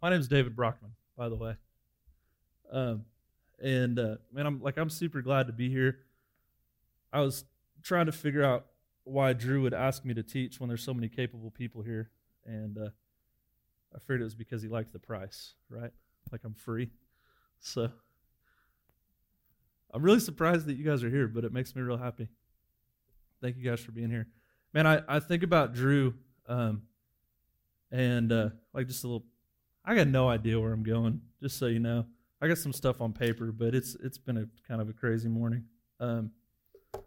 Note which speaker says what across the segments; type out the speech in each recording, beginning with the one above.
Speaker 1: My name is David Brockman, by the way. Um, and uh, man, I'm like I'm super glad to be here. I was trying to figure out why Drew would ask me to teach when there's so many capable people here, and uh, I figured it was because he liked the price, right? Like I'm free, so I'm really surprised that you guys are here, but it makes me real happy. Thank you guys for being here, man. I I think about Drew, um, and uh, like just a little I got no idea where I'm going. Just so you know, I got some stuff on paper, but it's it's been a kind of a crazy morning. Um, but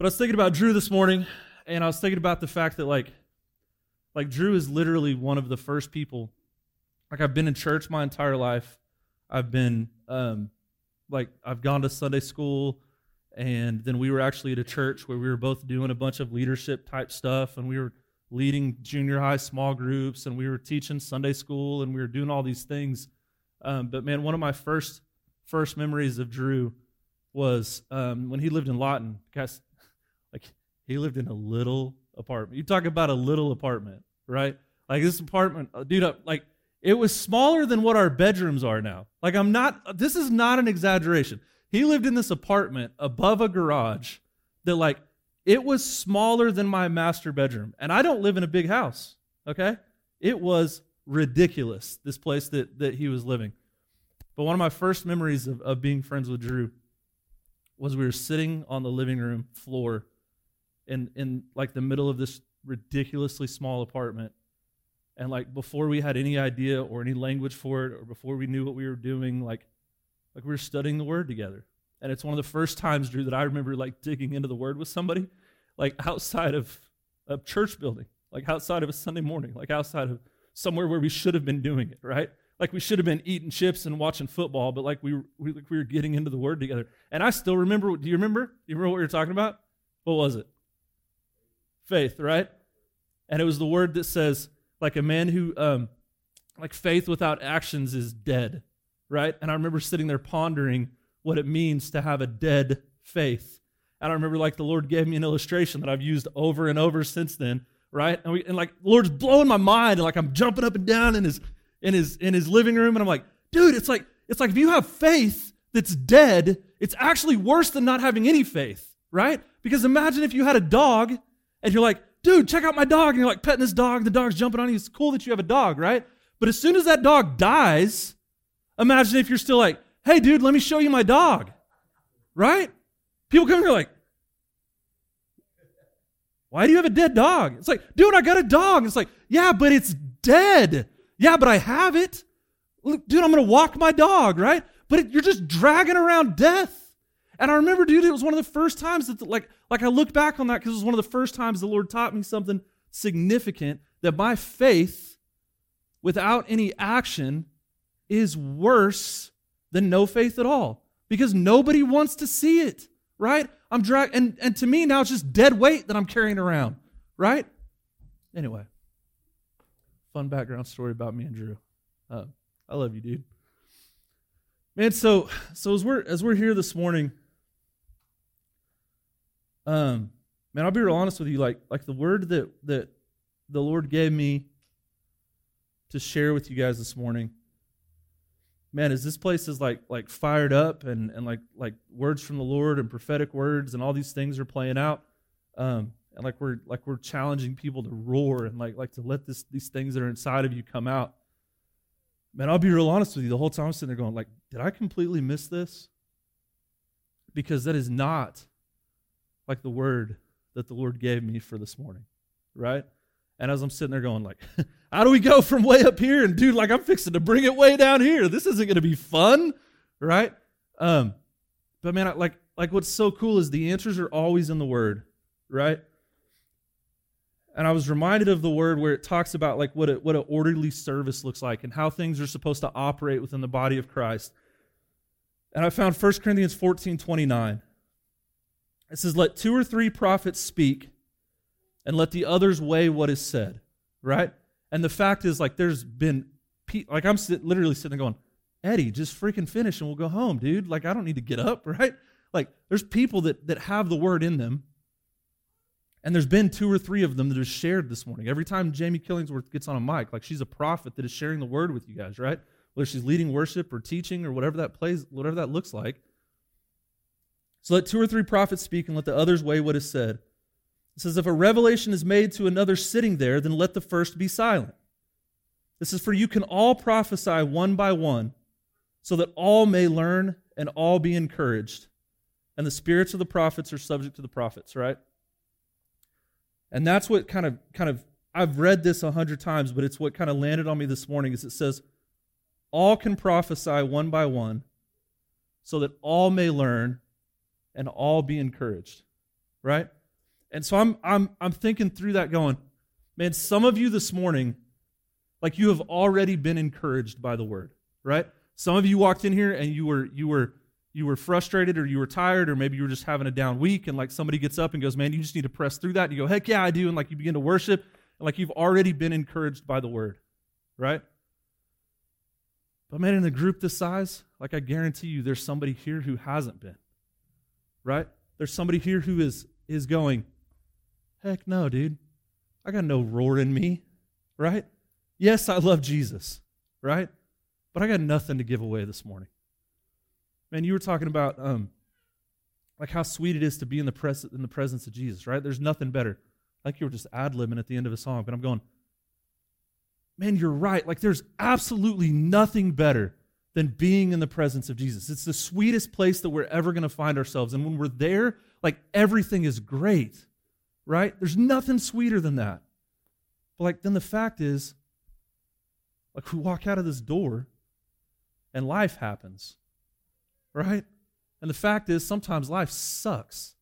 Speaker 1: I was thinking about Drew this morning, and I was thinking about the fact that like, like Drew is literally one of the first people. Like I've been in church my entire life. I've been um, like I've gone to Sunday school, and then we were actually at a church where we were both doing a bunch of leadership type stuff, and we were leading junior high small groups and we were teaching Sunday school and we were doing all these things. Um, but man, one of my first first memories of Drew was um, when he lived in Lawton. Guys, like he lived in a little apartment. You talk about a little apartment, right? Like this apartment, uh, dude, uh, like it was smaller than what our bedrooms are now. Like I'm not. This is not an exaggeration. He lived in this apartment above a garage that like it was smaller than my master bedroom. And I don't live in a big house, okay? It was ridiculous, this place that, that he was living. But one of my first memories of, of being friends with Drew was we were sitting on the living room floor in, in like the middle of this ridiculously small apartment. And like before we had any idea or any language for it, or before we knew what we were doing, like like we were studying the word together. And it's one of the first times, Drew, that I remember like digging into the word with somebody, like outside of a church building, like outside of a Sunday morning, like outside of somewhere where we should have been doing it, right? Like we should have been eating chips and watching football, but like we, we, like we were getting into the word together. And I still remember, do you remember? Do you remember what we were talking about? What was it? Faith, right? And it was the word that says, like a man who, um, like faith without actions is dead, right? And I remember sitting there pondering what it means to have a dead faith. And I remember, like, the Lord gave me an illustration that I've used over and over since then, right? And, we, and like, the Lord's blowing my mind, and like, I'm jumping up and down in his in his in his living room, and I'm like, dude, it's like it's like if you have faith that's dead, it's actually worse than not having any faith, right? Because imagine if you had a dog, and you're like, dude, check out my dog, and you're like petting this dog, the dog's jumping on you. It's cool that you have a dog, right? But as soon as that dog dies, imagine if you're still like, hey, dude, let me show you my dog. Right? People come here like, why do you have a dead dog? It's like, dude, I got a dog. It's like, yeah, but it's dead. Yeah, but I have it. Look, dude, I'm going to walk my dog, right? But it, you're just dragging around death. And I remember, dude, it was one of the first times that, like, like I look back on that because it was one of the first times the Lord taught me something significant that my faith without any action is worse than no faith at all because nobody wants to see it, right? I'm drag and, and to me now it's just dead weight that I'm carrying around, right? Anyway, fun background story about me and Drew. Uh, I love you, dude. Man, so so as we're as we're here this morning, um, man, I'll be real honest with you. Like like the word that that the Lord gave me to share with you guys this morning man, is this place is like like fired up and and like like words from the Lord and prophetic words and all these things are playing out. Um, and like we're like we're challenging people to roar and like like to let this these things that are inside of you come out. Man, I'll be real honest with you. The whole time I'm sitting there going, like, did I completely miss this? Because that is not like the word that the Lord gave me for this morning, right? And as I'm sitting there going, like, How do we go from way up here and dude, like I'm fixing to bring it way down here? This isn't going to be fun, right? Um, but man, I, like like what's so cool is the answers are always in the Word, right? And I was reminded of the Word where it talks about like what a, what an orderly service looks like and how things are supposed to operate within the body of Christ. And I found 1 Corinthians 14, 29. It says, Let two or three prophets speak, and let the others weigh what is said. Right? And the fact is, like, there's been, pe- like, I'm sit- literally sitting there going, Eddie, just freaking finish and we'll go home, dude. Like, I don't need to get up, right? Like, there's people that, that have the word in them. And there's been two or three of them that have shared this morning. Every time Jamie Killingsworth gets on a mic, like she's a prophet that is sharing the word with you guys, right? Whether she's leading worship or teaching or whatever that plays, whatever that looks like. So let two or three prophets speak and let the others weigh what is said. It says, If a revelation is made to another sitting there, then let the first be silent. This is for you can all prophesy one by one, so that all may learn and all be encouraged. And the spirits of the prophets are subject to the prophets, right? And that's what kind of kind of I've read this a hundred times, but it's what kind of landed on me this morning is it says, all can prophesy one by one, so that all may learn and all be encouraged. Right? And so I'm I'm I'm thinking through that going, man, some of you this morning like you have already been encouraged by the word, right? Some of you walked in here and you were you were you were frustrated or you were tired or maybe you were just having a down week and like somebody gets up and goes, "Man, you just need to press through that." And you go, "Heck yeah, I do." And like you begin to worship and like you've already been encouraged by the word, right? But man, in a group this size, like I guarantee you there's somebody here who hasn't been. Right? There's somebody here who is is going, Heck no, dude. I got no roar in me, right? Yes, I love Jesus, right? But I got nothing to give away this morning. Man, you were talking about um, like how sweet it is to be in the pres- in the presence of Jesus, right? There's nothing better. Like you were just ad libbing at the end of a song, but I'm going, man, you're right. Like there's absolutely nothing better than being in the presence of Jesus. It's the sweetest place that we're ever going to find ourselves. And when we're there, like everything is great right? There's nothing sweeter than that. But like then the fact is, like we walk out of this door and life happens. Right? And the fact is sometimes life sucks.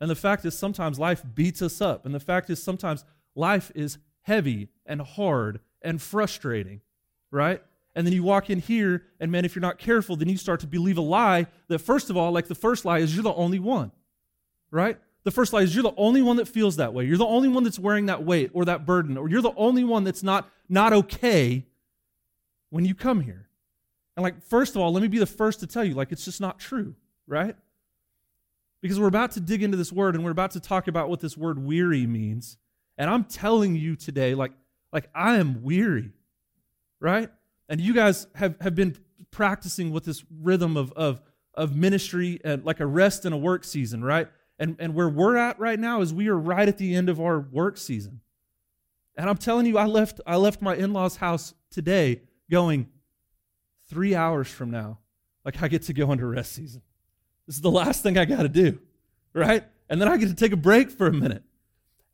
Speaker 1: And the fact is sometimes life beats us up. And the fact is sometimes life is heavy and hard and frustrating. Right? And then you walk in here, and man, if you're not careful, then you start to believe a lie that, first of all, like the first lie is you're the only one, right? the first lie is you're the only one that feels that way. You're the only one that's wearing that weight or that burden, or you're the only one that's not, not okay when you come here. And, like, first of all, let me be the first to tell you, like, it's just not true, right? Because we're about to dig into this word and we're about to talk about what this word weary means. And I'm telling you today, like, like I am weary, right? And you guys have, have been practicing with this rhythm of, of, of ministry and like a rest and a work season, right? And, and where we're at right now is we are right at the end of our work season. And I'm telling you, I left, I left my in law's house today going three hours from now. Like, I get to go into rest season. This is the last thing I got to do, right? And then I get to take a break for a minute.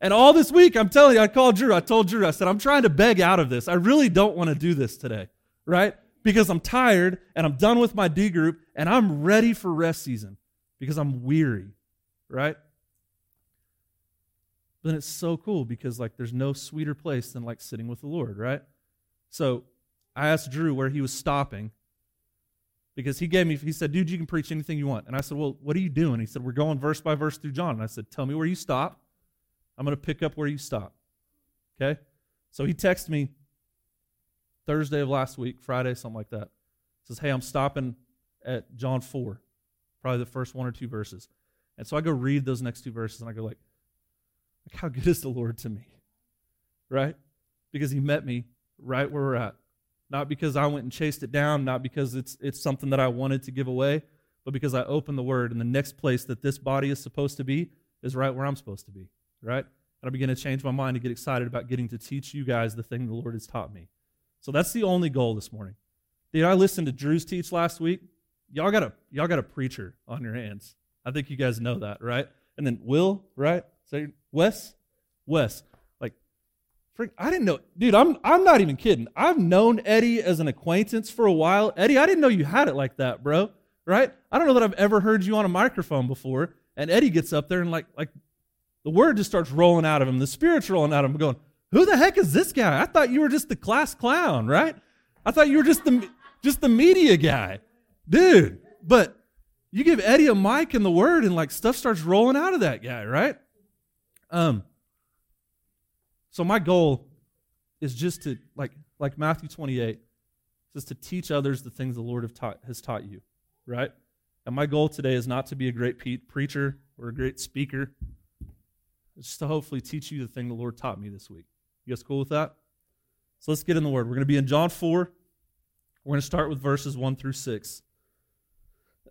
Speaker 1: And all this week, I'm telling you, I called Drew. I told Drew, I said, I'm trying to beg out of this. I really don't want to do this today, right? Because I'm tired and I'm done with my D group and I'm ready for rest season because I'm weary right? But then it's so cool because like there's no sweeter place than like sitting with the Lord, right? So I asked Drew where he was stopping because he gave me he said, "Dude, you can preach anything you want." And I said, "Well, what are you doing?" He said, "We're going verse by verse through John." And I said, "Tell me where you stop. I'm going to pick up where you stop." Okay? So he texted me Thursday of last week, Friday, something like that. He says, "Hey, I'm stopping at John 4, probably the first one or two verses." And so I go read those next two verses and I go like, like how good is the Lord to me? Right? Because he met me right where we're at. Not because I went and chased it down, not because it's it's something that I wanted to give away, but because I opened the word and the next place that this body is supposed to be is right where I'm supposed to be, right? And I begin to change my mind and get excited about getting to teach you guys the thing the Lord has taught me. So that's the only goal this morning. Did I listen to Drew's teach last week? Y'all got a y'all got a preacher on your hands. I think you guys know that, right? And then Will, right? Say Wes, Wes. Like, freak, I didn't know, dude. I'm I'm not even kidding. I've known Eddie as an acquaintance for a while. Eddie, I didn't know you had it like that, bro. Right? I don't know that I've ever heard you on a microphone before. And Eddie gets up there and like like the word just starts rolling out of him. The spirit's rolling out of him, going, "Who the heck is this guy? I thought you were just the class clown, right? I thought you were just the just the media guy, dude." But you give Eddie a mic and the word, and like stuff starts rolling out of that guy, right? Um. So my goal is just to like like Matthew 28 says to teach others the things the Lord have taught, has taught you, right? And my goal today is not to be a great pe- preacher or a great speaker. It's to hopefully teach you the thing the Lord taught me this week. You guys cool with that? So let's get in the Word. We're going to be in John 4. We're going to start with verses 1 through 6.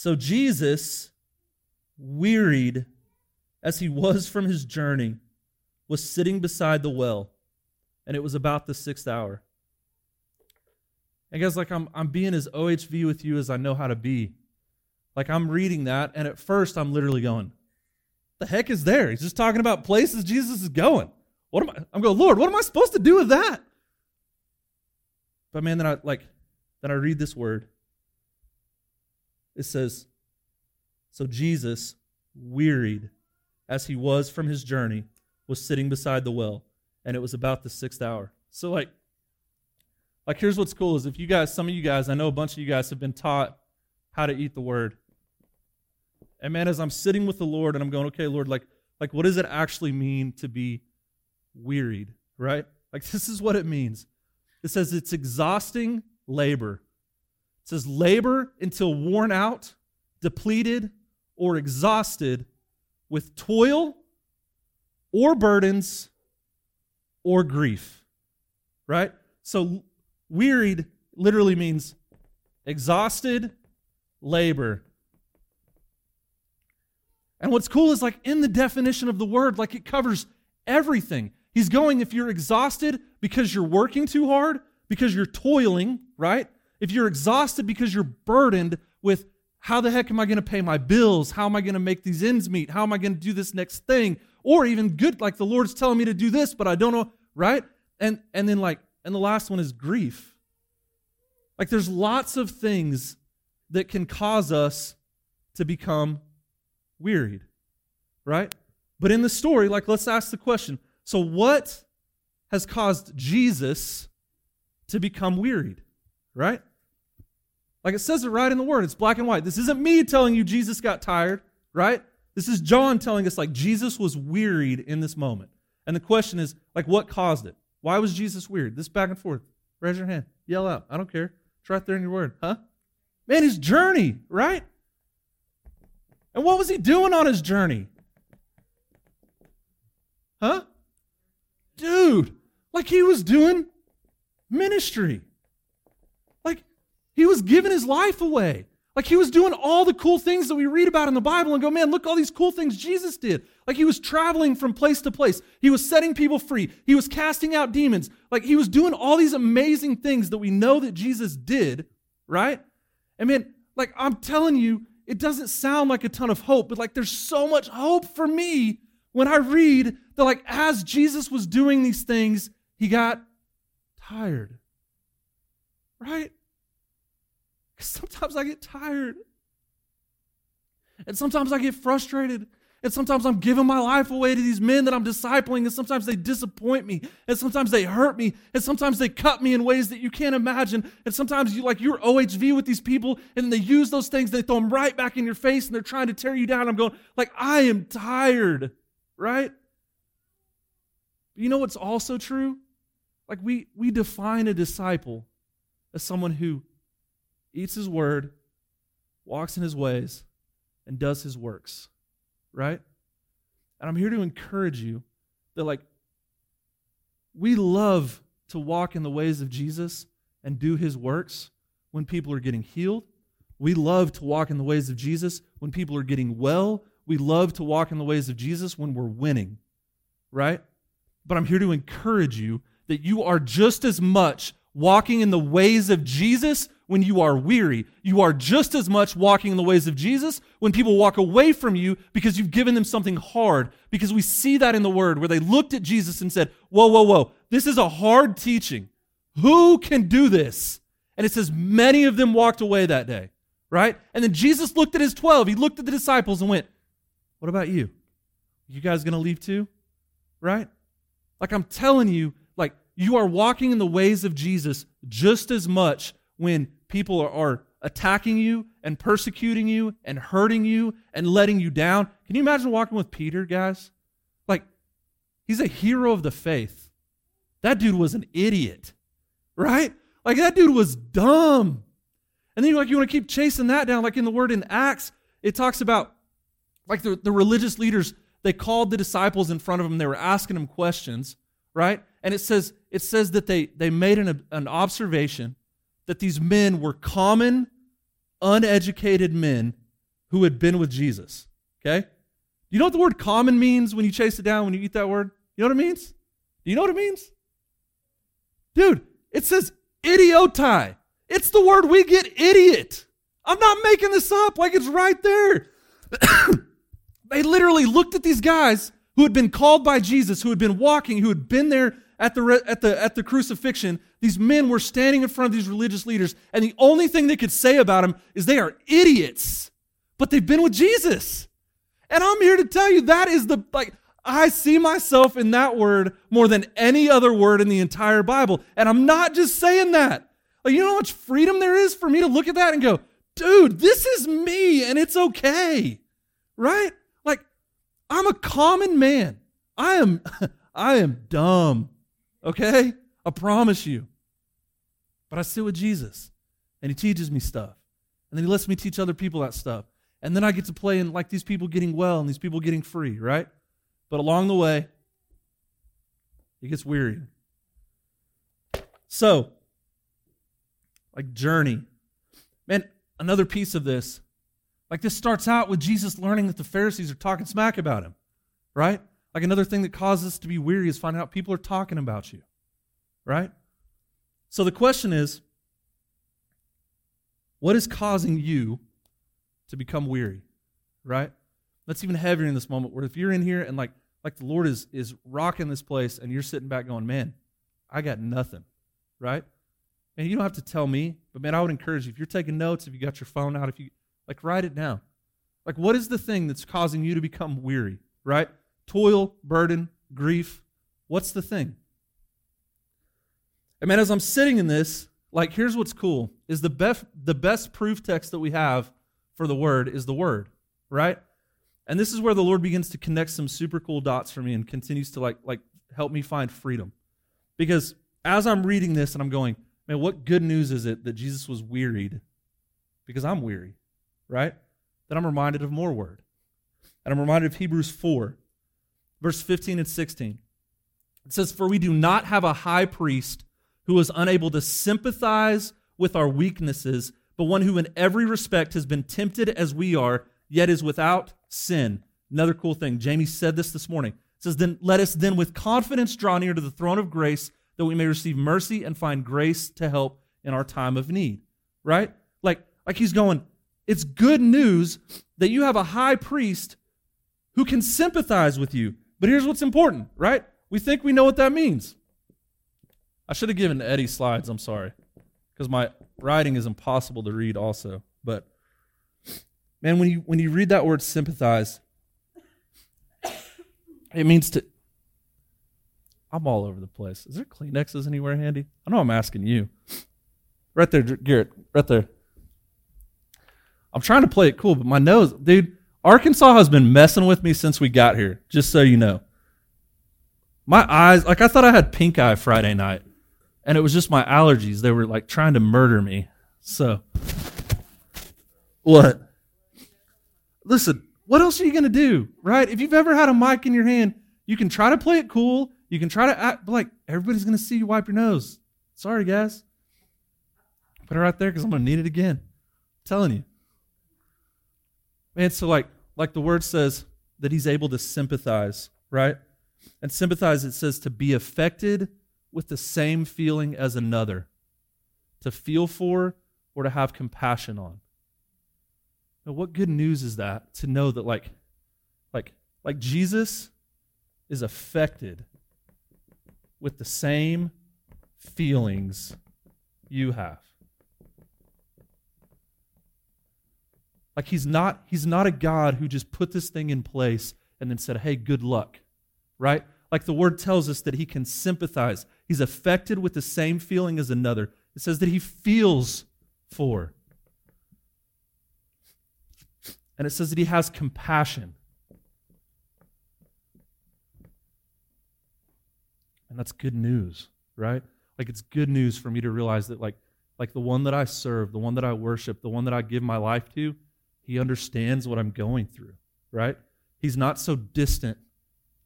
Speaker 1: so Jesus, wearied as he was from his journey, was sitting beside the well, and it was about the sixth hour. And guys, like I'm, I'm being as OHV with you as I know how to be. Like I'm reading that, and at first I'm literally going, "The heck is there?" He's just talking about places Jesus is going. What am I? I'm going, Lord, what am I supposed to do with that? But man, then I like, then I read this word, it says, So Jesus, wearied as he was from his journey, was sitting beside the well, and it was about the sixth hour. So, like, like here's what's cool is if you guys, some of you guys, I know a bunch of you guys have been taught how to eat the word. And man, as I'm sitting with the Lord and I'm going, okay, Lord, like, like what does it actually mean to be wearied, right? Like this is what it means. It says it's exhausting labor it says, labor until worn out, depleted, or exhausted with toil or burdens or grief. Right? So, wearied literally means exhausted labor. And what's cool is, like, in the definition of the word, like, it covers everything. He's going, if you're exhausted because you're working too hard, because you're toiling, right? if you're exhausted because you're burdened with how the heck am I going to pay my bills? How am I going to make these ends meet? How am I going to do this next thing? Or even good, like the Lord's telling me to do this, but I don't know, right? And and then like, and the last one is grief. Like there's lots of things that can cause us to become wearied, right? But in the story, like let's ask the question. So what has caused Jesus to become wearied, right? Like it says it right in the word, it's black and white. This isn't me telling you Jesus got tired, right? This is John telling us like Jesus was wearied in this moment. And the question is, like, what caused it? Why was Jesus weird? This back and forth. Raise your hand. Yell out. I don't care. It's right there in your word, huh? Man, his journey, right? And what was he doing on his journey? Huh? Dude, like he was doing ministry. He was giving his life away. Like he was doing all the cool things that we read about in the Bible and go, man, look all these cool things Jesus did. Like he was traveling from place to place. He was setting people free. He was casting out demons. Like he was doing all these amazing things that we know that Jesus did, right? And mean, like I'm telling you, it doesn't sound like a ton of hope, but like there's so much hope for me when I read that, like, as Jesus was doing these things, he got tired, right? sometimes I get tired. And sometimes I get frustrated. And sometimes I'm giving my life away to these men that I'm discipling. And sometimes they disappoint me. And sometimes they hurt me. And sometimes they cut me in ways that you can't imagine. And sometimes you like you're OHV with these people and they use those things, they throw them right back in your face and they're trying to tear you down. I'm going, like, I am tired, right? But you know what's also true? Like we we define a disciple as someone who eats his word, walks in his ways, and does his works. Right? And I'm here to encourage you that, like, we love to walk in the ways of Jesus and do his works when people are getting healed. We love to walk in the ways of Jesus when people are getting well. We love to walk in the ways of Jesus when we're winning, right? But I'm here to encourage you that you are just as much walking in the ways of Jesus when you are weary. You are just as much walking in the ways of Jesus when people walk away from you because you've given them something hard. Because we see that in the Word where they looked at Jesus and said, Whoa, whoa, whoa, this is a hard teaching. Who can do this? And it says, Many of them walked away that day, right? And then Jesus looked at his 12, he looked at the disciples and went, What about you? You guys gonna leave too? Right? Like I'm telling you, like you are walking in the ways of Jesus just as much when people are, are attacking you and persecuting you and hurting you and letting you down. Can you imagine walking with Peter, guys? Like, he's a hero of the faith. That dude was an idiot, right? Like, that dude was dumb. And then, you're like, you want to keep chasing that down. Like, in the word in Acts, it talks about, like, the, the religious leaders, they called the disciples in front of them. They were asking them questions, right? And it says, it says that they, they made an, an observation that these men were common, uneducated men who had been with Jesus. Okay? You know what the word common means when you chase it down, when you eat that word? You know what it means? Do you know what it means? Dude, it says idiotai. It's the word we get idiot. I'm not making this up, like it's right there. they literally looked at these guys who had been called by Jesus, who had been walking, who had been there at the, at the, at the crucifixion, these men were standing in front of these religious leaders, and the only thing they could say about them is they are idiots, but they've been with Jesus. And I'm here to tell you that is the, like, I see myself in that word more than any other word in the entire Bible. And I'm not just saying that. Like, you know how much freedom there is for me to look at that and go, dude, this is me and it's okay. Right? Like, I'm a common man. I am I am dumb. Okay? I promise you. But I sit with Jesus and he teaches me stuff. And then he lets me teach other people that stuff. And then I get to play in like these people getting well and these people getting free, right? But along the way, it gets weary. So, like journey. Man, another piece of this. Like this starts out with Jesus learning that the Pharisees are talking smack about him, right? Like another thing that causes us to be weary is finding out people are talking about you, right? So the question is what is causing you to become weary? Right? That's even heavier in this moment where if you're in here and like like the Lord is is rocking this place and you're sitting back going, "Man, I got nothing." Right? And you don't have to tell me, but man, I would encourage you if you're taking notes, if you got your phone out, if you like write it down. Like what is the thing that's causing you to become weary, right? Toil, burden, grief. What's the thing? And man, as I'm sitting in this, like, here's what's cool is the best, the best proof text that we have for the word is the word, right? And this is where the Lord begins to connect some super cool dots for me and continues to like, like help me find freedom. Because as I'm reading this and I'm going, man, what good news is it that Jesus was wearied? Because I'm weary, right? That I'm reminded of more word. And I'm reminded of Hebrews 4, verse 15 and 16. It says, For we do not have a high priest who is unable to sympathize with our weaknesses, but one who in every respect has been tempted as we are, yet is without sin. Another cool thing, Jamie said this this morning. It says, Then let us then with confidence draw near to the throne of grace that we may receive mercy and find grace to help in our time of need. Right? Like, like he's going, It's good news that you have a high priest who can sympathize with you. But here's what's important, right? We think we know what that means. I should have given Eddie slides. I'm sorry, because my writing is impossible to read. Also, but man, when you when you read that word sympathize, it means to. I'm all over the place. Is there Kleenexes anywhere handy? I know I'm asking you. Right there, Garrett. Right there. I'm trying to play it cool, but my nose, dude. Arkansas has been messing with me since we got here. Just so you know my eyes like i thought i had pink eye friday night and it was just my allergies. They were like trying to murder me. So, what? Listen, what else are you going to do, right? If you've ever had a mic in your hand, you can try to play it cool. You can try to act like everybody's going to see you wipe your nose. Sorry, guys. Put it right there because I'm going to need it again. I'm telling you. Man, so like, like the word says that he's able to sympathize, right? And sympathize, it says to be affected with the same feeling as another to feel for or to have compassion on. Now, what good news is that to know that, like, like, like Jesus is affected with the same feelings you have. Like he's not he's not a God who just put this thing in place and then said, "Hey, good luck." Right? Like the word tells us that he can sympathize. He's affected with the same feeling as another. It says that he feels for. And it says that he has compassion. And that's good news, right? Like it's good news for me to realize that like like the one that I serve, the one that I worship, the one that I give my life to, he understands what I'm going through, right? He's not so distant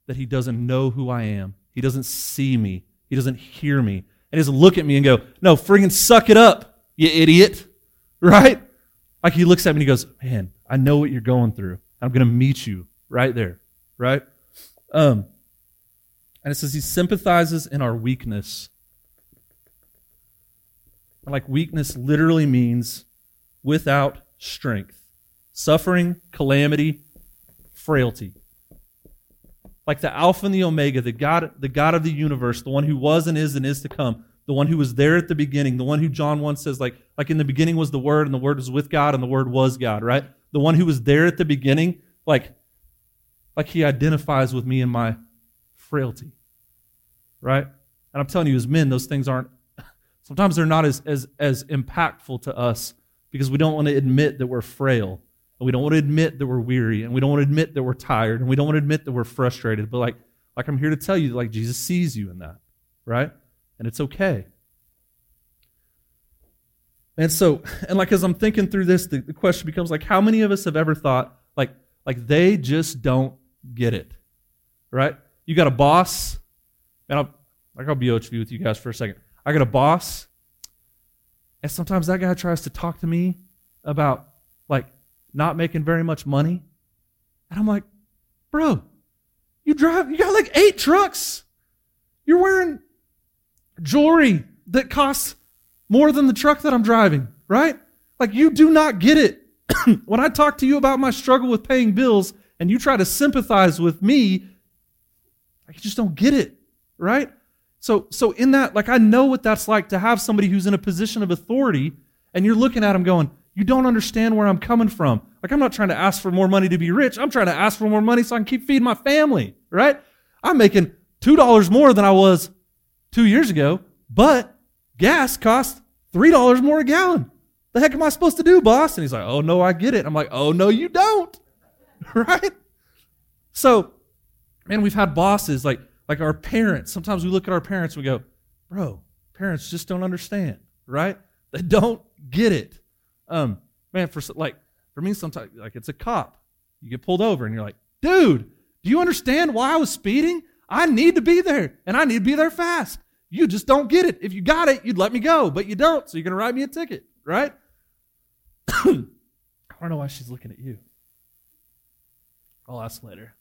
Speaker 1: that he doesn't know who I am. He doesn't see me. He doesn't hear me. And doesn't look at me and go, no, friggin' suck it up, you idiot. Right? Like he looks at me and he goes, man, I know what you're going through. I'm going to meet you right there. Right? Um, and it says he sympathizes in our weakness. Like weakness literally means without strength, suffering, calamity, frailty like the Alpha and the Omega, the God, the God of the universe, the one who was and is and is to come, the one who was there at the beginning, the one who John 1 says, like, like in the beginning was the Word, and the Word was with God, and the Word was God, right? The one who was there at the beginning, like, like he identifies with me in my frailty. Right? And I'm telling you, as men, those things aren't sometimes they're not as as as impactful to us because we don't want to admit that we're frail. And we don't want to admit that we're weary, and we don't want to admit that we're tired, and we don't want to admit that we're frustrated. But like, like I'm here to tell you, like Jesus sees you in that, right? And it's okay. And so, and like as I'm thinking through this, the, the question becomes like, how many of us have ever thought like, like they just don't get it, right? You got a boss, and I'll like I'll be OHV with you guys for a second. I got a boss, and sometimes that guy tries to talk to me about not making very much money. And I'm like, bro, you drive, you got like eight trucks. You're wearing jewelry that costs more than the truck that I'm driving, right? Like, you do not get it. when I talk to you about my struggle with paying bills and you try to sympathize with me, I just don't get it, right? So, so in that, like, I know what that's like to have somebody who's in a position of authority and you're looking at them going, you don't understand where I'm coming from. Like, I'm not trying to ask for more money to be rich. I'm trying to ask for more money so I can keep feeding my family, right? I'm making $2 more than I was two years ago, but gas costs $3 more a gallon. The heck am I supposed to do, boss? And he's like, oh, no, I get it. I'm like, oh, no, you don't, right? So, man, we've had bosses like, like our parents. Sometimes we look at our parents and we go, bro, parents just don't understand, right? They don't get it. Um, man, for like for me, sometimes like it's a cop. You get pulled over and you're like, dude, do you understand why I was speeding? I need to be there and I need to be there fast. You just don't get it. If you got it, you'd let me go, but you don't, so you're gonna write me a ticket, right? I don't know why she's looking at you. I'll ask later.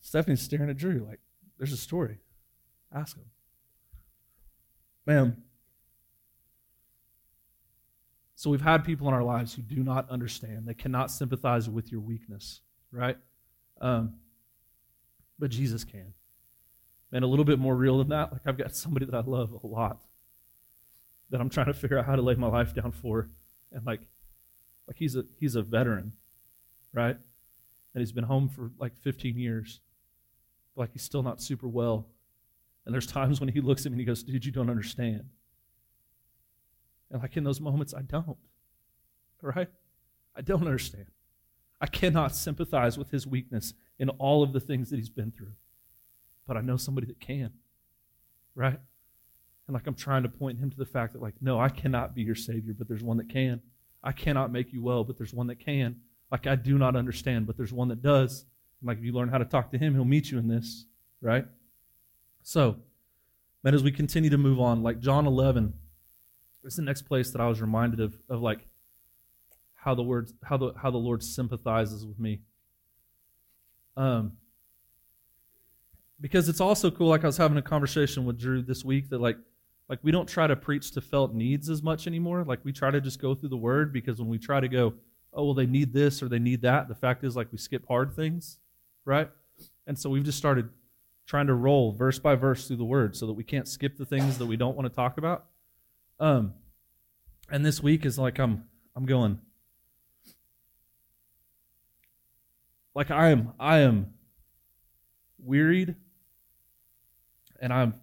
Speaker 1: Stephanie's staring at Drew like, there's a story. Ask him. Ma'am, so we've had people in our lives who do not understand. They cannot sympathize with your weakness, right? Um, but Jesus can. And a little bit more real than that, like I've got somebody that I love a lot that I'm trying to figure out how to lay my life down for. And like, like he's a he's a veteran, right? And he's been home for like 15 years. Like he's still not super well. And there's times when he looks at me and he goes, Dude, you don't understand. And like in those moments, I don't. Right? I don't understand. I cannot sympathize with his weakness in all of the things that he's been through. But I know somebody that can. Right? And like I'm trying to point him to the fact that, like, no, I cannot be your Savior, but there's one that can. I cannot make you well, but there's one that can. Like, I do not understand, but there's one that does. And like, if you learn how to talk to him, he'll meet you in this. Right? So, man, as we continue to move on, like John 11, it's the next place that I was reminded of, of like how the word how the how the Lord sympathizes with me. Um, because it's also cool. Like I was having a conversation with Drew this week that like like we don't try to preach to felt needs as much anymore. Like we try to just go through the word because when we try to go, oh well, they need this or they need that. The fact is like we skip hard things, right? And so we've just started trying to roll verse by verse through the word so that we can't skip the things that we don't want to talk about um, and this week is like I'm I'm going like I am I am wearied and I'm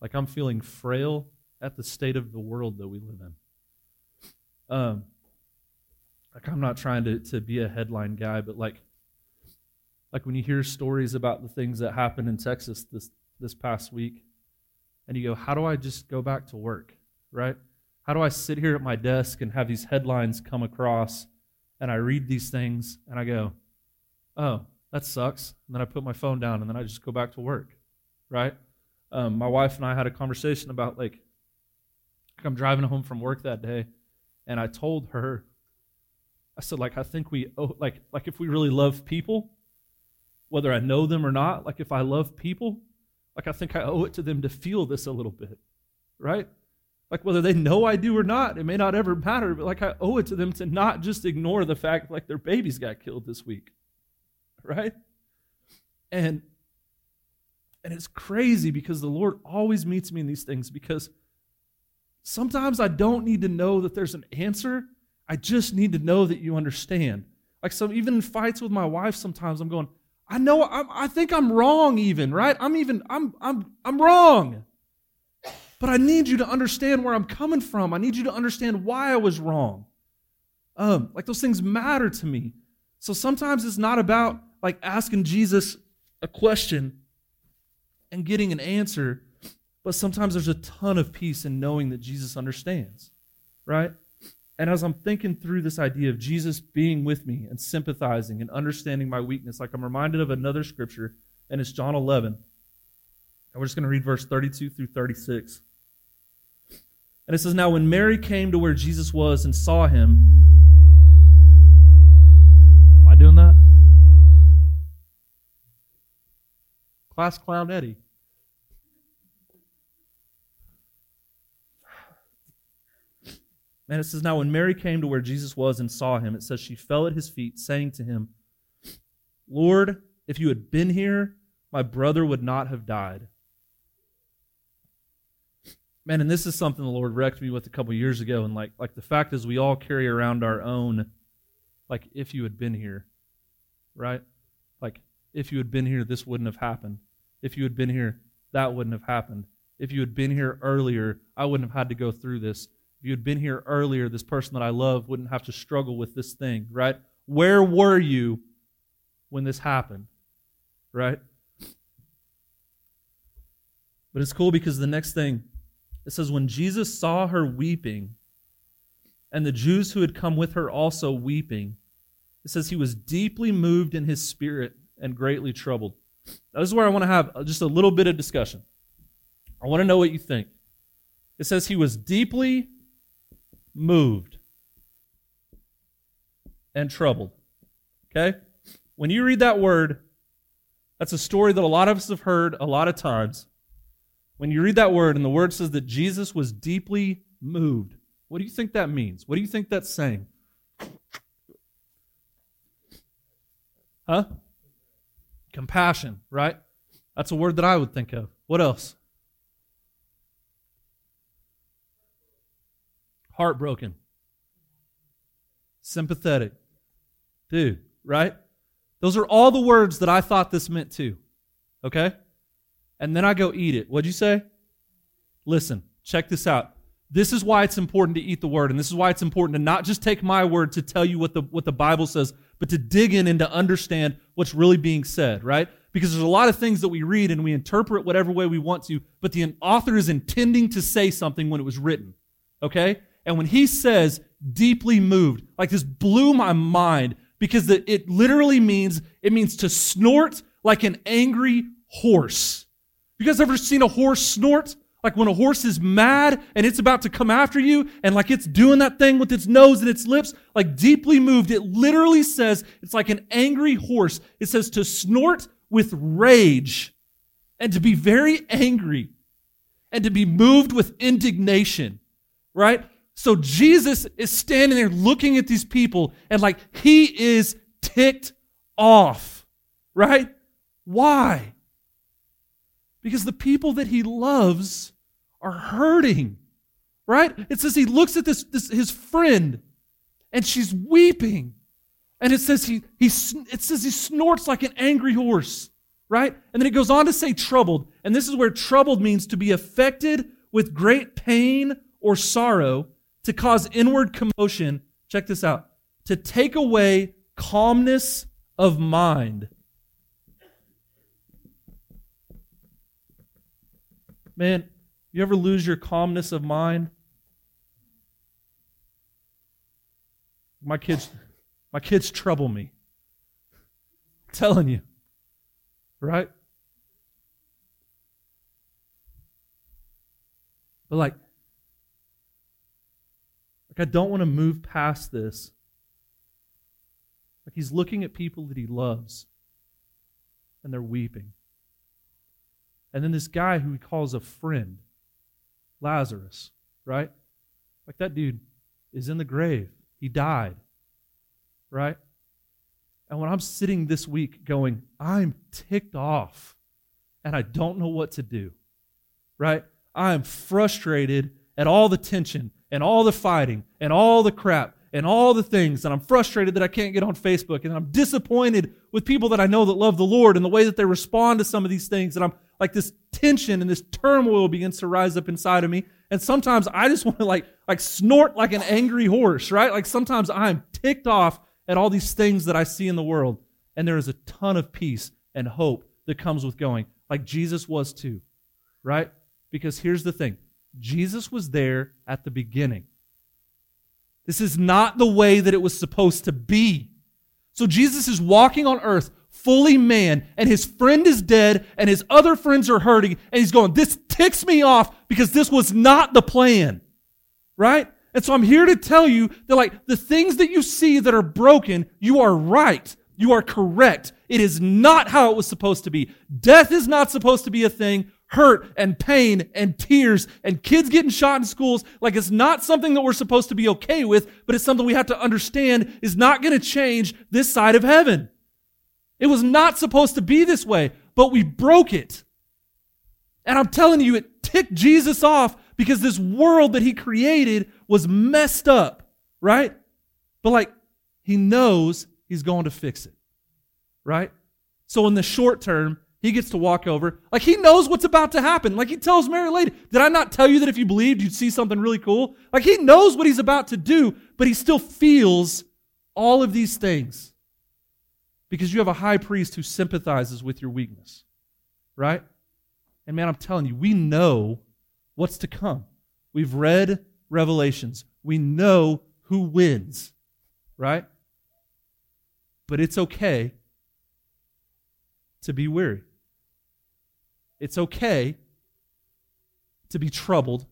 Speaker 1: like I'm feeling frail at the state of the world that we live in. Um like I'm not trying to, to be a headline guy, but like like when you hear stories about the things that happened in Texas this this past week, and you go, How do I just go back to work? right? How do I sit here at my desk and have these headlines come across and I read these things and I go, oh, that sucks. And then I put my phone down and then I just go back to work, right? Um, my wife and I had a conversation about like, I'm driving home from work that day and I told her, I said, like, I think we, owe, like, like if we really love people, whether I know them or not, like if I love people, like I think I owe it to them to feel this a little bit, right? like whether they know I do or not, it may not ever matter, but like I owe it to them to not just ignore the fact like their babies got killed this week. Right? And and it's crazy because the Lord always meets me in these things because sometimes I don't need to know that there's an answer. I just need to know that you understand. Like some even in fights with my wife sometimes I'm going, I know i I think I'm wrong even, right? I'm even I'm I'm I'm wrong. But I need you to understand where I'm coming from. I need you to understand why I was wrong. Um, like those things matter to me. So sometimes it's not about like asking Jesus a question and getting an answer, but sometimes there's a ton of peace in knowing that Jesus understands, right? And as I'm thinking through this idea of Jesus being with me and sympathizing and understanding my weakness, like I'm reminded of another scripture, and it's John 11. And we're just going to read verse 32 through 36. And it says, Now when Mary came to where Jesus was and saw him, am I doing that? Class Clown Eddie. And it says, Now when Mary came to where Jesus was and saw him, it says, She fell at his feet, saying to him, Lord, if you had been here, my brother would not have died man, and this is something the Lord wrecked me with a couple years ago. And like, like the fact is, we all carry around our own, like, if you had been here, right? Like, if you had been here, this wouldn't have happened. If you had been here, that wouldn't have happened. If you had been here earlier, I wouldn't have had to go through this. If you had been here earlier, this person that I love wouldn't have to struggle with this thing, right? Where were you when this happened, right? But it's cool because the next thing it says, When Jesus saw her weeping, and the Jews who had come with her also weeping, it says he was deeply moved in his spirit and greatly troubled. this is where I want to have just a little bit of discussion. I want to know what you think. It says he was deeply moved and troubled. Okay? When you read that word, that's a story that a lot of us have heard a lot of times. When you read that word and the word says that Jesus was deeply moved, what do you think that means? What do you think that's saying? Huh? Compassion, right? That's a word that I would think of. What else? Heartbroken. Sympathetic. Dude, right? Those are all the words that I thought this meant too. Okay? and then I go eat it. What'd you say? Listen, check this out. This is why it's important to eat the word, and this is why it's important to not just take my word to tell you what the, what the Bible says, but to dig in and to understand what's really being said, right? Because there's a lot of things that we read and we interpret whatever way we want to, but the author is intending to say something when it was written, okay? And when he says deeply moved, like this blew my mind because it literally means, it means to snort like an angry horse. You guys ever seen a horse snort? Like when a horse is mad and it's about to come after you and like it's doing that thing with its nose and its lips, like deeply moved. It literally says it's like an angry horse. It says to snort with rage and to be very angry and to be moved with indignation, right? So Jesus is standing there looking at these people and like he is ticked off, right? Why? Because the people that he loves are hurting, right? It says he looks at this, this his friend and she's weeping. And it says he, he, it says he snorts like an angry horse, right? And then it goes on to say troubled. And this is where troubled means to be affected with great pain or sorrow, to cause inward commotion. Check this out to take away calmness of mind Man, you ever lose your calmness of mind? My kids, my kids trouble me. I'm telling you, right? But like, like I don't want to move past this. Like he's looking at people that he loves, and they're weeping. And then this guy who he calls a friend, Lazarus, right? Like that dude is in the grave. He died, right? And when I'm sitting this week going, I'm ticked off and I don't know what to do, right? I am frustrated at all the tension and all the fighting and all the crap and all the things. And I'm frustrated that I can't get on Facebook. And I'm disappointed with people that I know that love the Lord and the way that they respond to some of these things. And I'm like this tension and this turmoil begins to rise up inside of me. And sometimes I just want to like like snort like an angry horse, right? Like sometimes I'm ticked off at all these things that I see in the world. And there is a ton of peace and hope that comes with going, like Jesus was too, right? Because here's the thing Jesus was there at the beginning. This is not the way that it was supposed to be. So Jesus is walking on earth fully man, and his friend is dead, and his other friends are hurting, and he's going, This ticks me off because this was not the plan. Right? And so I'm here to tell you that, like, the things that you see that are broken, you are right. You are correct. It is not how it was supposed to be. Death is not supposed to be a thing. Hurt and pain and tears and kids getting shot in schools, like it's not something that we're supposed to be okay with, but it's something we have to understand is not going to change this side of heaven. It was not supposed to be this way, but we broke it. And I'm telling you, it ticked Jesus off because this world that he created was messed up, right? But like, he knows he's going to fix it, right? So in the short term, he gets to walk over. Like, he knows what's about to happen. Like, he tells Mary later, Did I not tell you that if you believed, you'd see something really cool? Like, he knows what he's about to do, but he still feels all of these things because you have a high priest who sympathizes with your weakness, right? And man, I'm telling you, we know what's to come. We've read Revelations, we know who wins, right? But it's okay to be weary. It's okay to be troubled,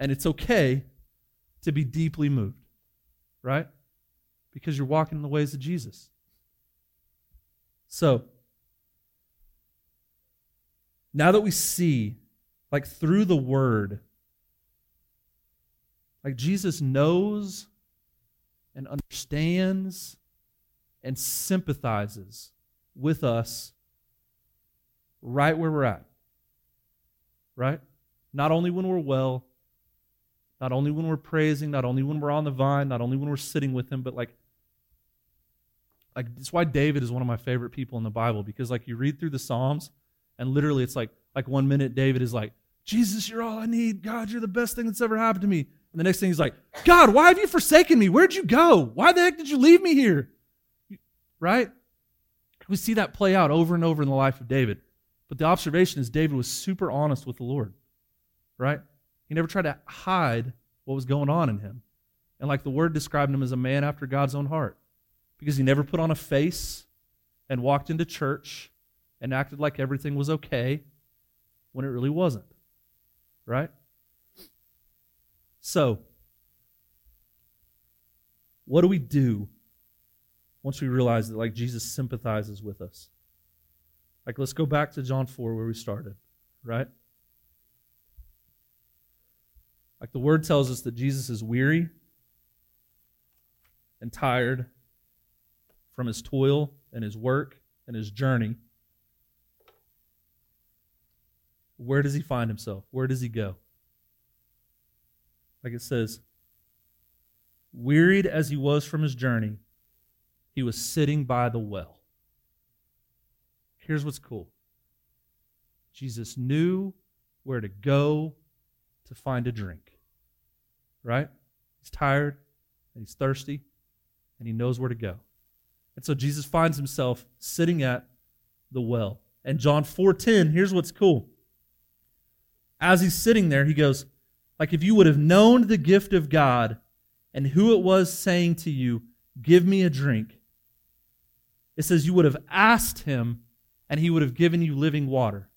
Speaker 1: and it's okay to be deeply moved, right? Because you're walking in the ways of Jesus. So, now that we see, like through the word, like Jesus knows and understands and sympathizes with us right where we're at. Right? Not only when we're well, not only when we're praising, not only when we're on the vine, not only when we're sitting with Him, but like like it's why David is one of my favorite people in the Bible because like you read through the Psalms and literally it's like like one minute David is like, "Jesus, you're all I need. God, you're the best thing that's ever happened to me." And the next thing he's like, "God, why have you forsaken me? Where'd you go? Why the heck did you leave me here?" Right? We see that play out over and over in the life of David. But the observation is David was super honest with the Lord. Right? He never tried to hide what was going on in him. And like the word described him as a man after God's own heart because he never put on a face and walked into church and acted like everything was okay when it really wasn't. Right? So, what do we do once we realize that, like, Jesus sympathizes with us? Like, let's go back to John 4 where we started, right? Like, the word tells us that Jesus is weary and tired from his toil and his work and his journey, where does he find himself? Where does he go? Like it says, wearied as he was from his journey, he was sitting by the well. Here's what's cool Jesus knew where to go to find a drink, right? He's tired and he's thirsty and he knows where to go. And so Jesus finds himself sitting at the well. And John 4:10, here's what's cool. As he's sitting there, he goes, like if you would have known the gift of God and who it was saying to you, give me a drink. It says you would have asked him and he would have given you living water,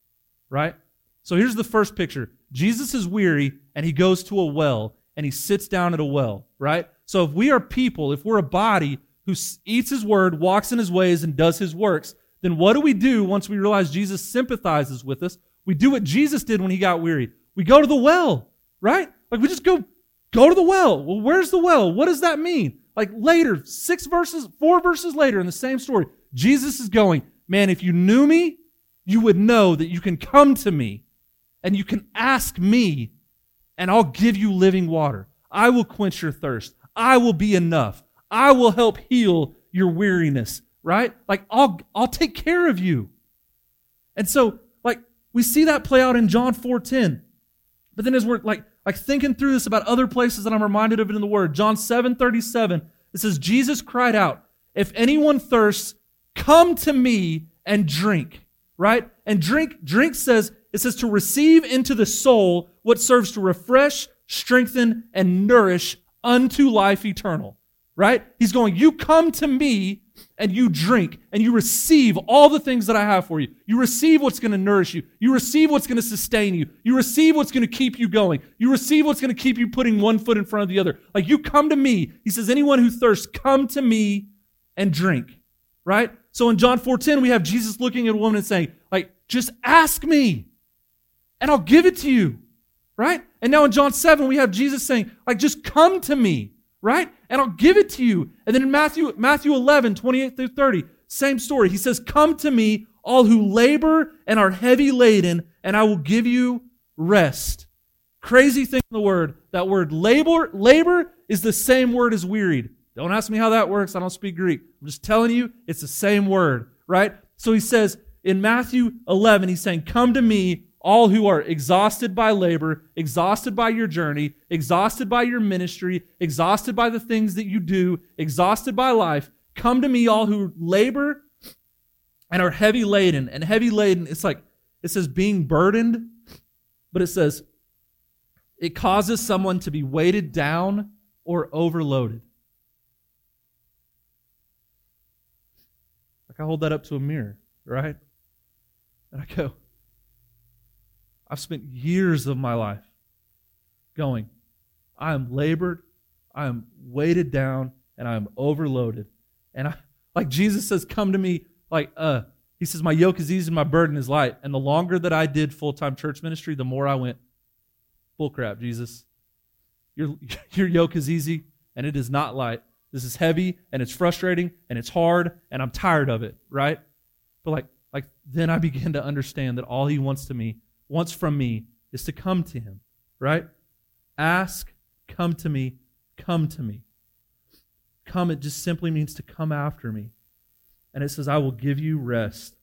Speaker 1: right? So here's the first picture. Jesus is weary and he goes to a well and he sits down at a well, right? So if we are people, if we're a body who eats his word, walks in his ways, and does his works, then what do we do once we realize Jesus sympathizes with us? We do what Jesus did when he got weary. We go to the well, right? Like we just go, go to the well. Well, where's the well? What does that mean? Like later, six verses, four verses later in the same story, Jesus is going, man, if you knew me, you would know that you can come to me and you can ask me and I'll give you living water. I will quench your thirst. I will be enough. I will help heal your weariness, right? Like, I'll, I'll take care of you. And so, like, we see that play out in John 4.10. But then as we're, like, like thinking through this about other places that I'm reminded of it in the Word, John 7.37, it says, Jesus cried out, if anyone thirsts, come to me and drink, right? And drink, drink says, it says to receive into the soul what serves to refresh, strengthen, and nourish unto life eternal right? He's going, You come to me and you drink and you receive all the things that I have for you. You receive what's going to nourish you. You receive what's going to sustain you. You receive what's going to keep you going. You receive what's going to keep you putting one foot in front of the other. Like you come to me. He says, Anyone who thirsts, come to me and drink, right? So in John 4:10, we have Jesus looking at a woman and saying, like, just ask me and I'll give it to you, right? And now in John 7, we have Jesus saying, like, just come to me, right? and I'll give it to you. And then in Matthew, Matthew 11, 28 through 30, same story. He says, Come to me, all who labor and are heavy laden, and I will give you rest. Crazy thing in the word. That word labor, labor is the same word as wearied. Don't ask me how that works. I don't speak Greek. I'm just telling you, it's the same word, right? So he says in Matthew 11, he's saying, Come to me, all who are exhausted by labor, exhausted by your journey, exhausted by your ministry, exhausted by the things that you do, exhausted by life, come to me, all who labor and are heavy laden. And heavy laden, it's like, it says being burdened, but it says it causes someone to be weighted down or overloaded. Like I hold that up to a mirror, right? And I go, I've spent years of my life going, I am labored, I am weighted down, and I am overloaded. And I, like Jesus says, come to me, like, uh, he says, my yoke is easy, my burden is light. And the longer that I did full time church ministry, the more I went, crap, Jesus. Your, your yoke is easy and it is not light. This is heavy and it's frustrating and it's hard and I'm tired of it, right? But like, like then I begin to understand that all he wants to me wants from me is to come to him, right? Ask, come to me, come to me. Come, it just simply means to come after me. And it says, I will give you rest.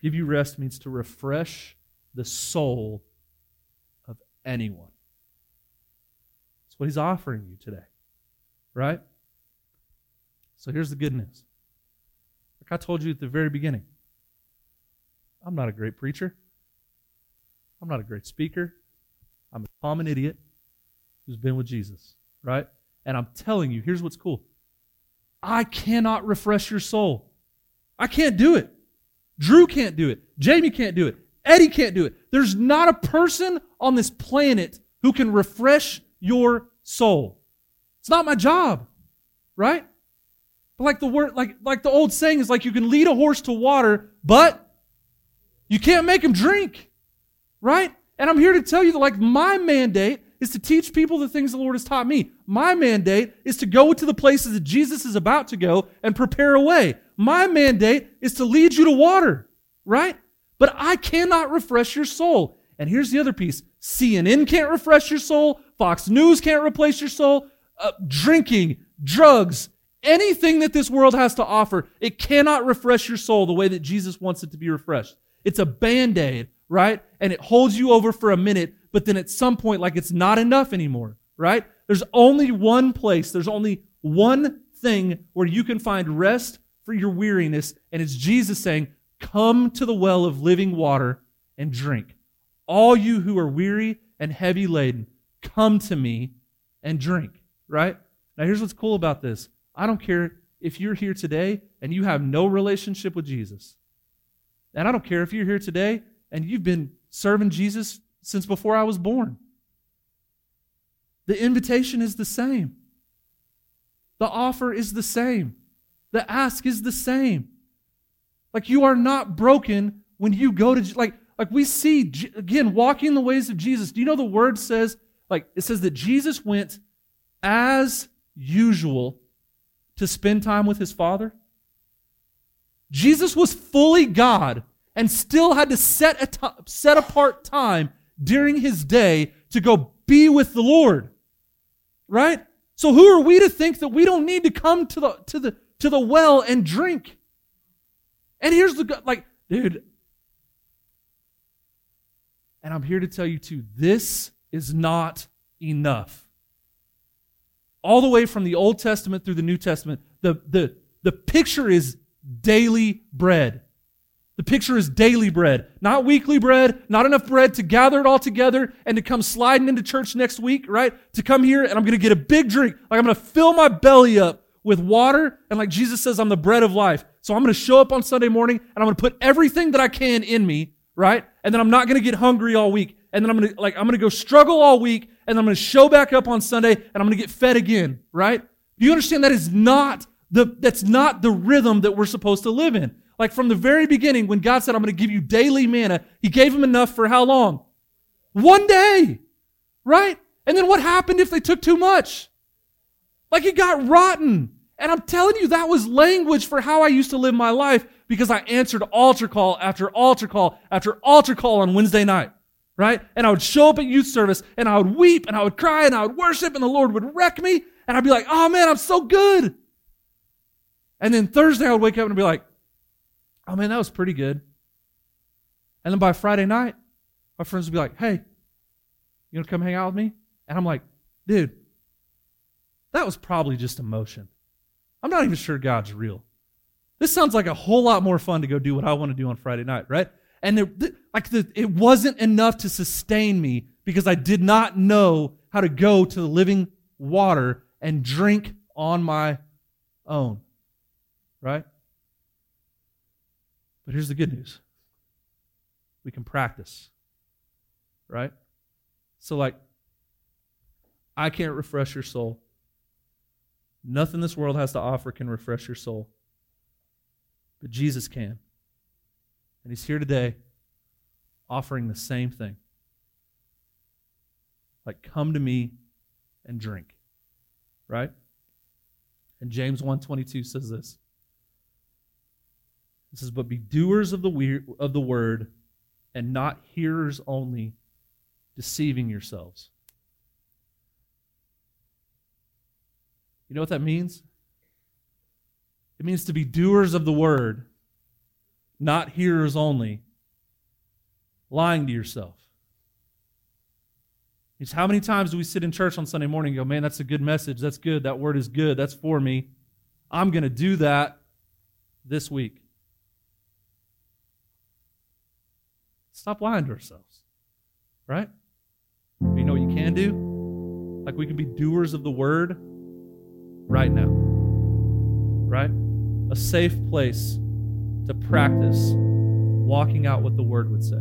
Speaker 1: Give you rest means to refresh the soul of anyone. That's what he's offering you today, right? So here's the good news. Like I told you at the very beginning, I'm not a great preacher. I'm not a great speaker. I'm a common idiot who's been with Jesus, right? And I'm telling you, here's what's cool I cannot refresh your soul. I can't do it. Drew can't do it. Jamie can't do it. Eddie can't do it. There's not a person on this planet who can refresh your soul. It's not my job, right? But like the word, like, like the old saying is like you can lead a horse to water, but you can't make him drink. Right? And I'm here to tell you that, like, my mandate is to teach people the things the Lord has taught me. My mandate is to go to the places that Jesus is about to go and prepare a way. My mandate is to lead you to water, right? But I cannot refresh your soul. And here's the other piece CNN can't refresh your soul, Fox News can't replace your soul. Uh, drinking, drugs, anything that this world has to offer, it cannot refresh your soul the way that Jesus wants it to be refreshed. It's a band aid right? And it holds you over for a minute, but then at some point, like it's not enough anymore, right? There's only one place, there's only one thing where you can find rest for your weariness, and it's Jesus saying, Come to the well of living water and drink. All you who are weary and heavy laden, come to me and drink, right? Now, here's what's cool about this I don't care if you're here today and you have no relationship with Jesus. And I don't care if you're here today and you've been serving Jesus since before I was born. The invitation is the same. The offer is the same. The ask is the same. Like you are not broken when you go to like like we see again walking the ways of Jesus. Do you know the word says like it says that Jesus went as usual to spend time with his father? Jesus was fully God and still had to set, a t- set apart time during his day to go be with the Lord. Right? So who are we to think that we don't need to come to the, to the, to the well and drink? And here's the, like, dude, and I'm here to tell you too, this is not enough. All the way from the Old Testament through the New Testament, the, the, the picture is daily bread. The picture is daily bread, not weekly bread, not enough bread to gather it all together and to come sliding into church next week, right? To come here and I'm going to get a big drink. Like I'm going to fill my belly up with water. And like Jesus says, I'm the bread of life. So I'm going to show up on Sunday morning and I'm going to put everything that I can in me, right? And then I'm not going to get hungry all week. And then I'm going to, like, I'm going to go struggle all week and I'm going to show back up on Sunday and I'm going to get fed again, right? You understand that is not the, that's not the rhythm that we're supposed to live in. Like from the very beginning, when God said, I'm going to give you daily manna, He gave him enough for how long? One day, right? And then what happened if they took too much? Like it got rotten. And I'm telling you, that was language for how I used to live my life because I answered altar call after altar call after altar call on Wednesday night, right? And I would show up at youth service and I would weep and I would cry and I would worship and the Lord would wreck me. And I'd be like, oh man, I'm so good. And then Thursday I would wake up and I'd be like, oh man, that was pretty good. And then by Friday night, my friends would be like, hey, you want to come hang out with me? And I'm like, dude, that was probably just emotion. I'm not even sure God's real. This sounds like a whole lot more fun to go do what I want to do on Friday night, right? And it, like the, it wasn't enough to sustain me because I did not know how to go to the living water and drink on my own, right? But here's the good news we can practice, right? So, like, I can't refresh your soul. Nothing this world has to offer can refresh your soul. But Jesus can. And he's here today offering the same thing. Like, come to me and drink, right? And James 1.22 says this. It says, "But be doers of the weir- of the word, and not hearers only, deceiving yourselves." You know what that means? It means to be doers of the word, not hearers only, lying to yourself. It's how many times do we sit in church on Sunday morning and go, man, that's a good message. That's good. That word is good. That's for me. I'm going to do that this week. Stop lying to ourselves, right? But you know what you can do? Like we can be doers of the word right now, right? A safe place to practice walking out what the word would say,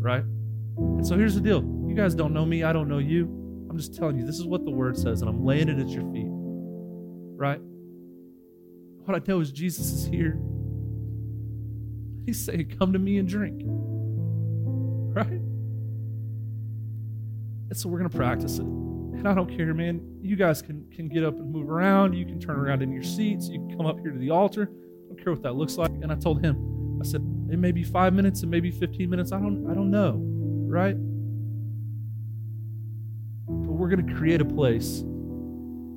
Speaker 1: right? And so here's the deal you guys don't know me, I don't know you. I'm just telling you, this is what the word says, and I'm laying it at your feet, right? What I tell is Jesus is here. He's saying, Come to me and drink. right? And so we're going to practice it. And I don't care, man. You guys can, can get up and move around. You can turn around in your seats. You can come up here to the altar. I don't care what that looks like. And I told him, I said, it may be five minutes, it may be 15 minutes. I don't, I don't know, right? But we're going to create a place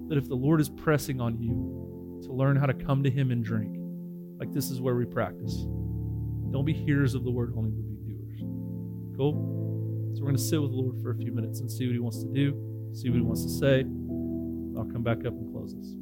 Speaker 1: that if the Lord is pressing on you to learn how to come to Him and drink, like this is where we practice. Don't be hearers of the word only, but be Cool? So we're going to sit with the Lord for a few minutes and see what He wants to do, see what He wants to say. I'll come back up and close this.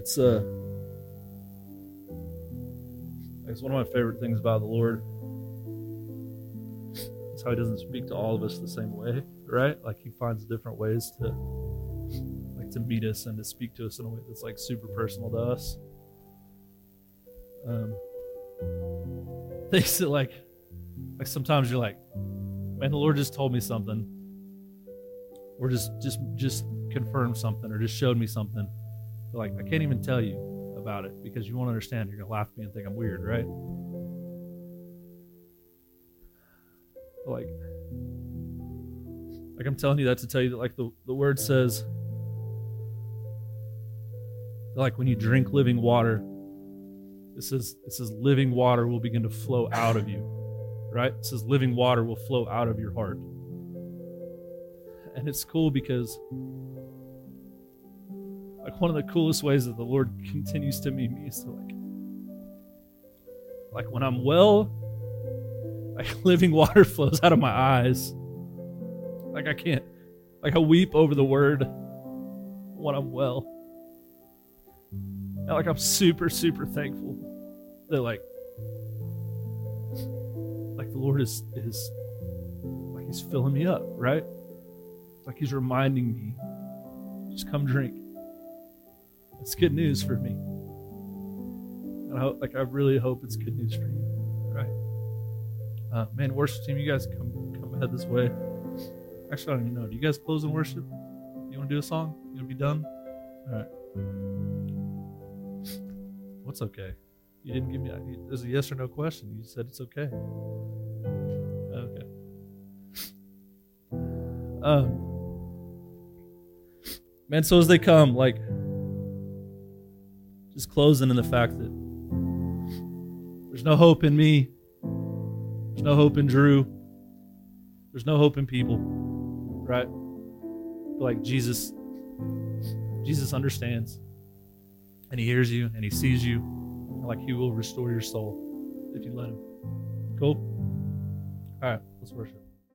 Speaker 1: It's uh, it's one of my favorite things about the Lord. It's how He doesn't speak to all of us the same way, right? Like He finds different ways to like to meet us and to speak to us in a way that's like super personal to us. Um, things that like like sometimes you're like, man, the Lord just told me something, or just just just confirmed something, or just showed me something like, I can't even tell you about it because you won't understand. You're going to laugh at me and think I'm weird, right? like, like I'm telling you that to tell you that, like, the, the word says, like, when you drink living water, it says, it says living water will begin to flow out of you, right? It says living water will flow out of your heart. And it's cool because like one of the coolest ways that the Lord continues to meet me is to like like when I'm well, like living water flows out of my eyes. Like I can't like I weep over the word when I'm well. And like I'm super, super thankful that like like the Lord is is like he's filling me up, right? Like he's reminding me, just come drink. It's good news for me. And I hope, like, I really hope it's good news for you. All right. Uh, man, worship team, you guys come come ahead this way. Actually, I don't even know. Do you guys close in worship? You want to do a song? You want to be done? All right. What's okay? You didn't give me. It a yes or no question. You said it's okay. Okay. Um. Man, so as they come, like just closing in the fact that there's no hope in me, there's no hope in Drew, there's no hope in people, right? Like Jesus, Jesus understands, and He hears you, and He sees you, and like He will restore your soul if you let Him. Cool. All right, let's worship.